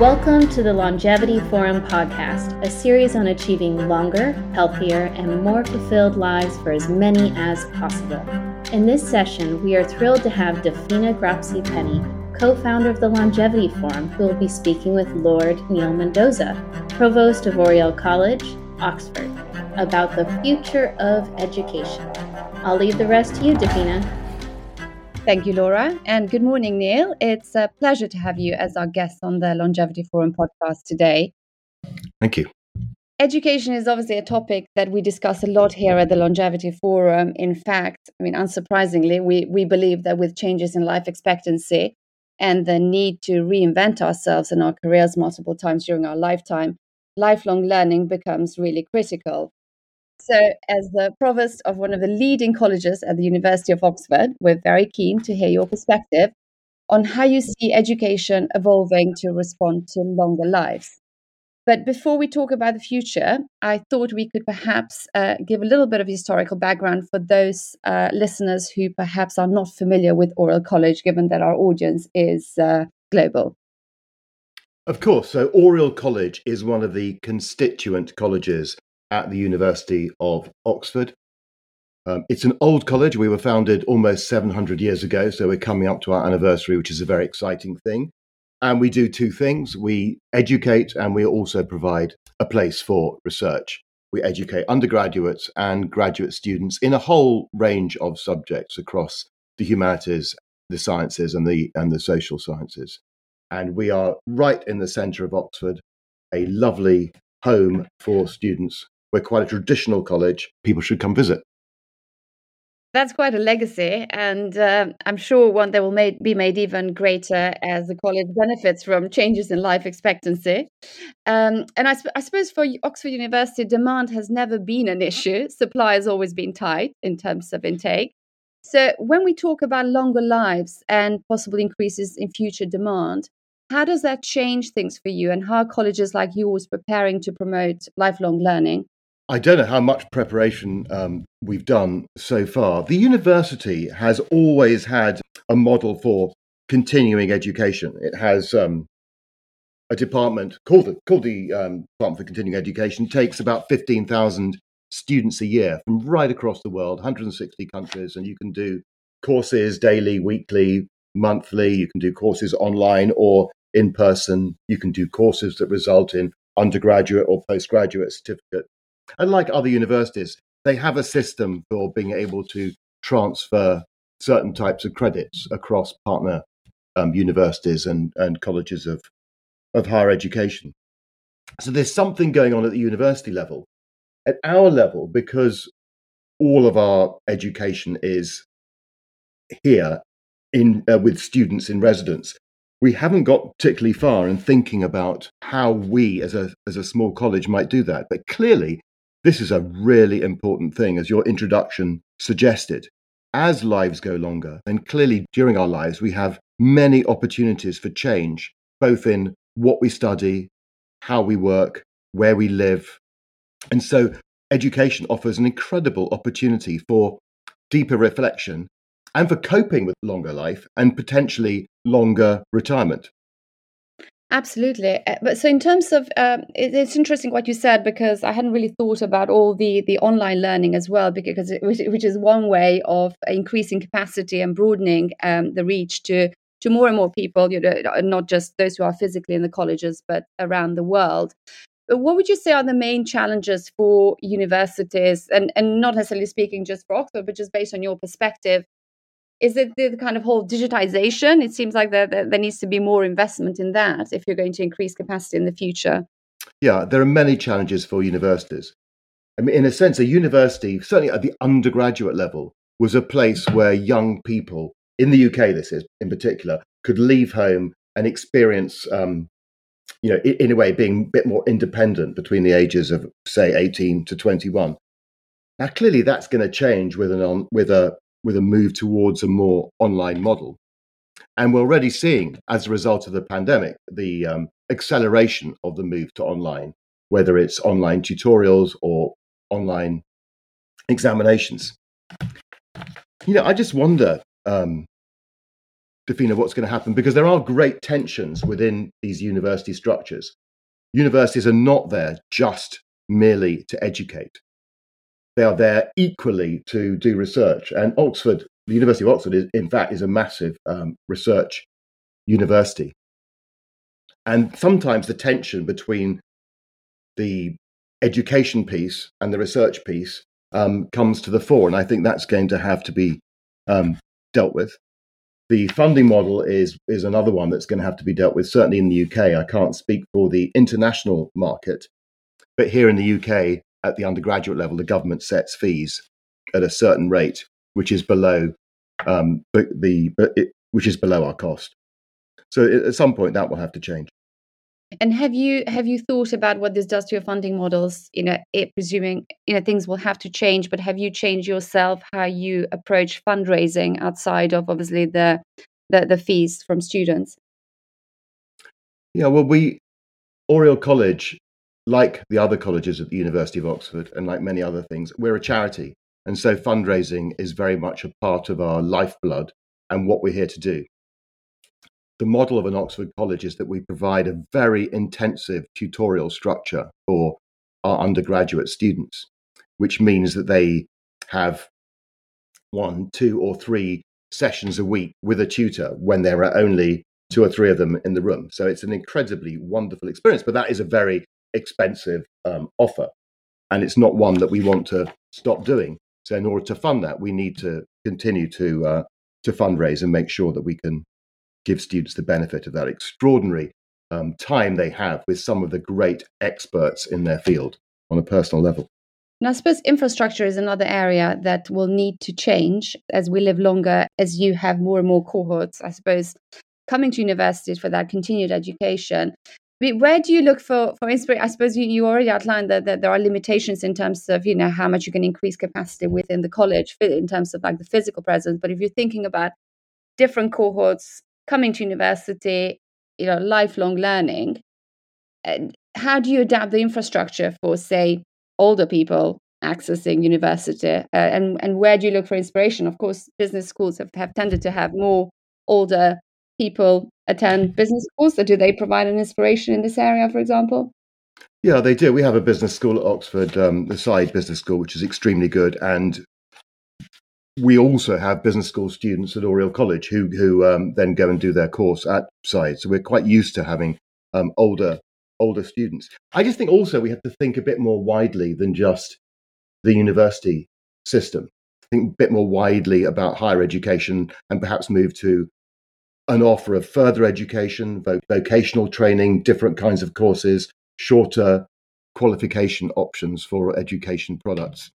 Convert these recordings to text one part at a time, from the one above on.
Welcome to the Longevity Forum podcast, a series on achieving longer, healthier, and more fulfilled lives for as many as possible. In this session, we are thrilled to have Dafina Grapci-Penney, co founder of the Longevity Forum, who will be speaking with Lord Neil Mendoza, Provost of Oriel College, Oxford, about the future of education. I'll leave the rest to you, Dafina. Thank you, Laura. And good morning, Neil. It's a pleasure to have you as our guest on the Longevity Forum podcast today. Thank you. Education is obviously a topic that we discuss a lot here at the Longevity Forum. In fact, I mean, unsurprisingly, we, we believe that with changes in life expectancy and the need to reinvent ourselves and our careers multiple times during our lifetime, lifelong learning becomes really critical. So, as the provost of one of the leading colleges at the University of Oxford, we're very keen to hear your perspective on how you see education evolving to respond to longer lives. But before we talk about the future, I thought we could perhaps uh, give a little bit of historical background for those uh, listeners who perhaps are not familiar with Oriel College, given that our audience is uh, global. Of course. So, Oriel College is one of the constituent colleges at the University of Oxford. Um, it's an old college. We were founded almost 700 years ago, so we're coming up to our anniversary, which is a very exciting thing. And we do two things we educate and we also provide a place for research. We educate undergraduates and graduate students in a whole range of subjects across the humanities, the sciences, and the, and the social sciences. And we are right in the centre of Oxford, a lovely home for students we're quite a traditional college. People should come visit. That's quite a legacy, and uh, I'm sure one that will made, be made even greater as the college benefits from changes in life expectancy. Um, and I, sp- I, suppose for Oxford University, demand has never been an issue. Supply has always been tight in terms of intake. So when we talk about longer lives and possible increases in future demand, how does that change things for you, and how are colleges like yours preparing to promote lifelong learning? I don't know how much preparation um, we've done so far. The university has always had a model for continuing education. It has um, a department called the, called the um, Department for Continuing Education, takes about 15,000 students a year from right across the world, 160 countries, and you can do courses daily, weekly, monthly. You can do courses online or in person. You can do courses that result in undergraduate or postgraduate certificate Unlike other universities, they have a system for being able to transfer certain types of credits across partner um, universities and, and colleges of, of higher education. So there's something going on at the university level. At our level, because all of our education is here in uh, with students in residence, we haven't got particularly far in thinking about how we as a as a small college might do that. But clearly, this is a really important thing, as your introduction suggested. As lives go longer, then clearly during our lives, we have many opportunities for change, both in what we study, how we work, where we live. And so education offers an incredible opportunity for deeper reflection and for coping with longer life and potentially longer retirement. Absolutely. Uh, but so in terms of, um, it, it's interesting what you said because I hadn't really thought about all the the online learning as well, because it, which, which is one way of increasing capacity and broadening um, the reach to to more and more people. You know, not just those who are physically in the colleges, but around the world. But what would you say are the main challenges for universities, and and not necessarily speaking just for Oxford, but just based on your perspective is it the kind of whole digitization? It seems like there, there, there needs to be more investment in that if you're going to increase capacity in the future. Yeah, there are many challenges for universities. I mean, in a sense, a university, certainly at the undergraduate level, was a place where young people, in the UK, this is in particular, could leave home and experience, um, you know, in, in, a way, being a bit more independent between the ages of, say, 18 to 21. Now, clearly, that's going to change with an on, with a with a move towards a more online model. And we're already seeing, as a result of the pandemic, the um, acceleration of the move to online, whether it's online tutorials or online examinations. You know, I just wonder um, Dafina, what's going to happen because there are great tensions within these university structures. Universities are not there just merely to educate. They are there equally to do research. And Oxford, the University of Oxford, is, in fact, is a massive um, research university. And sometimes the tension between the education piece and the research piece um, comes to the fore. And I think that's going to have to be um, dealt with. The funding model is is another one that's going to have to be dealt with. Certainly in the UK, I can't speak for the international market, but here in the UK, at the undergraduate level, the government sets fees at a certain rate, which is below um, the, the which is below our cost. So at some point, that will have to change. And have you have you thought about what this does to your funding models? You know, it, presuming you know things will have to change, but have you changed yourself how you approach fundraising outside of obviously the the, the fees from students? Yeah, well, we Oriel College, like the other colleges at the University of Oxford, and like many other things, we're a charity, and so fundraising is very much a part of our lifeblood and what we're here to do the model of an Oxford College is that we provide a very intensive tutorial structure for our undergraduate students, which means that they have one, two, or three sessions a week with a tutor when there are only two or three of them in the room. So it's an incredibly wonderful experience, but that is a very expensive um, offer. And it's not one that we want to stop doing. So in order to fund that, we need to continue to uh, to fundraise and make sure that we can give students the benefit of that extraordinary um, time they have with some of the great experts in their field on a personal level. And I suppose infrastructure is another area that will need to change as we live longer, as you have more and more cohorts, I suppose, coming to universities for that continued education. Where do you look for for inspiration? I suppose you, you already outlined that, that there are limitations in terms of you know how much you can increase capacity within the college in terms of like the physical presence. But if you're thinking about different cohorts coming to university, you know, lifelong learning. How do you adapt the infrastructure for, say, older people accessing university? Uh, and, and where do you look for inspiration? Of course, business schools have, have tended to have more older people attend business schools. Do they provide an inspiration in this area, for example? Yeah, they do. We have a business school at Oxford, um, the Saïd Business School, which is extremely good. And we also have business school students at Oriel College who who um, then go and do their course at Saïd. So we're quite used to having um, older older students. I just think also we have to think a bit more widely than just the university system. Think a bit more widely about higher education and perhaps move to an offer of further education, vocational training, different kinds of courses, shorter qualification options for education products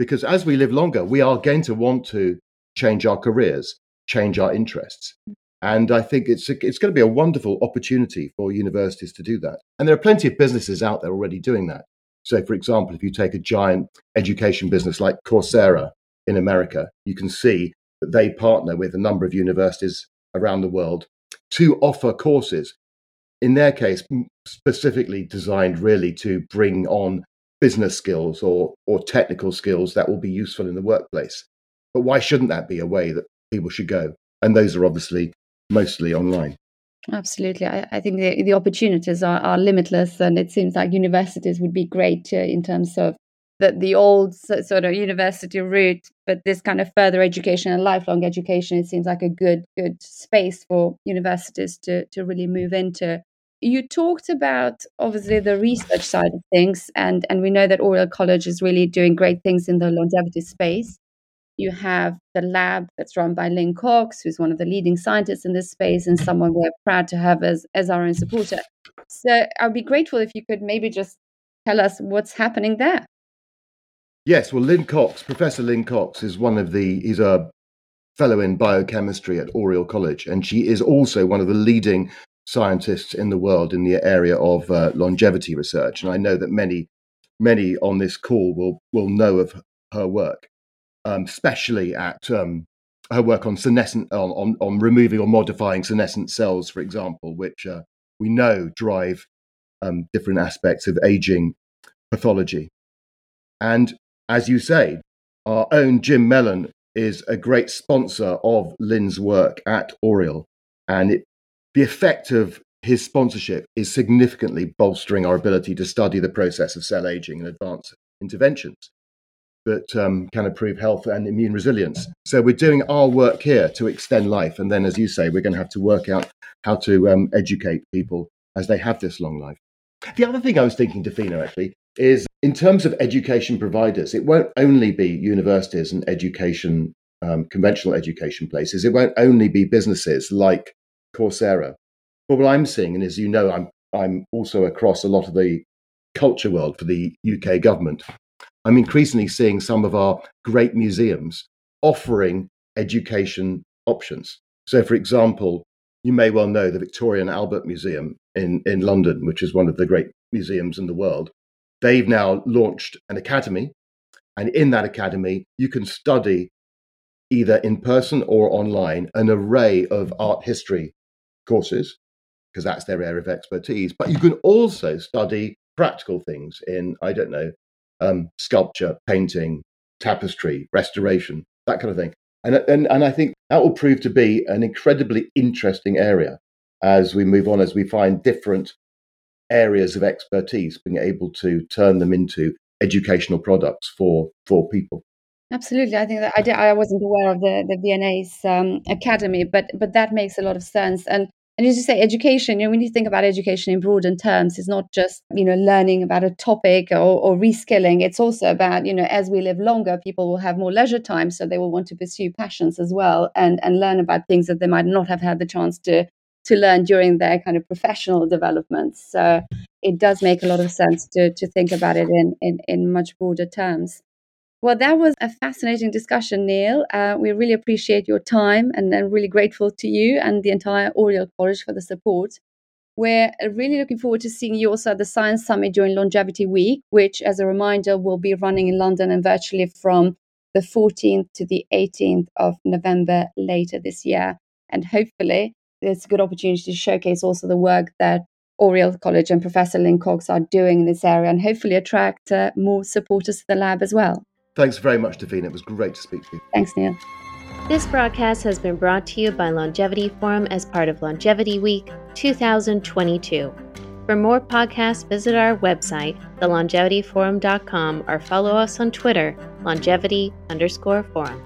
because as we live longer, we are going to want to change our careers, change our interests. And I think it's, a, it's going to be a wonderful opportunity for universities to do that. And there are plenty of businesses out there already doing that. So, for example, if you take a giant education business like Coursera in America, you can see that they partner with a number of universities around the world to offer courses, in their case, specifically designed really to bring on business skills or or technical skills that will be useful in the workplace. But why shouldn't that be a way that people should go? And those are obviously mostly online. Absolutely. I, I think the, the opportunities are, are limitless, and it seems like universities would be great uh, in terms of the, the old sort of university route, but this kind of further education and lifelong education, it seems like a good good space for universities to, to really move into. You talked about obviously the research side of things and and we know that Oriel College is really doing great things in the longevity space. You have the lab that's run by Lynn Cox who's one of the leading scientists in this space and someone we're proud to have as as our own supporter. So I'd be grateful if you could maybe just tell us what's happening there yes well Lynn Cox Professor Lynn Cox is one of the he's a fellow in biochemistry at Oriel College and she is also one of the leading scientists in the world in the area of uh, longevity research. And I know that many, many on this call will, will know of her work, um, especially at um, her work on senescent, on, on, on, removing or modifying senescent cells, for example, which uh, we know drive um, different aspects of aging pathology. And as you say, our own Jim Mellon is a great sponsor of Lynn's work at Oriel, and it, the effect of his sponsorship is significantly bolstering our ability to study the process of cell aging and advance interventions that um, can improve health and immune resilience. So we're doing our work here to extend life, and then, as you say, we're going to have to work out how to um, educate people as they have this long life. The other thing I was thinking, Dafina, actually, is in terms of education providers, it won't only be universities and education, um, conventional education places. It won't only be businesses like Coursera. But what I'm seeing, and as you know, I'm I'm also across a lot of the culture world for the UK government. I'm increasingly seeing some of our great museums offering education options. So, for example, you may well know the Victoria and Albert Museum in, in London, which is one of the great museums in the world. They've now launched an academy, and in that academy, you can study either in person or online an array of art history courses, because that's their area of expertise. But you can also study practical things in, I don't know, um, sculpture, painting, tapestry, restoration, that kind of thing. And, and, and I think that will prove to be an incredibly interesting area as we move on, as we find different areas of expertise, being able to turn them into educational products for, for people. Absolutely, I think that I, did, I wasn't aware of the the V&A's um, academy, but but that makes a lot of sense. And and as you say, education, you know, when you think about education in broader terms, it's not just, you know, learning about a topic or, or reskilling. It's also about, you know, as we live longer, people will have more leisure time. So they will want to pursue passions as well and, and learn about things that they might not have had the chance to to learn during their kind of professional development. So it does make a lot of sense to to think about it in in, in much broader terms. Well, that was a fascinating discussion, Neil. Uh, we really appreciate your time and I'm really grateful to you and the entire Oriel College for the support. We're really looking forward to seeing you also at the Science Summit during Longevity Week, which, as a reminder, will be running in London and virtually from the 14th to the 18th of November later this year. And hopefully, it's a good opportunity to showcase also the work that Oriel College and Professor Lynn Cox are doing in this area and hopefully attract uh, more supporters to the lab as well. Thanks very much, Dafina. It was great to speak to you. Thanks, Neil. This broadcast has been brought to you by Longevity Forum as part of Longevity Week 2022. For more podcasts, visit our website, thelongevityforum.com, or follow us on Twitter, longevity underscore forum.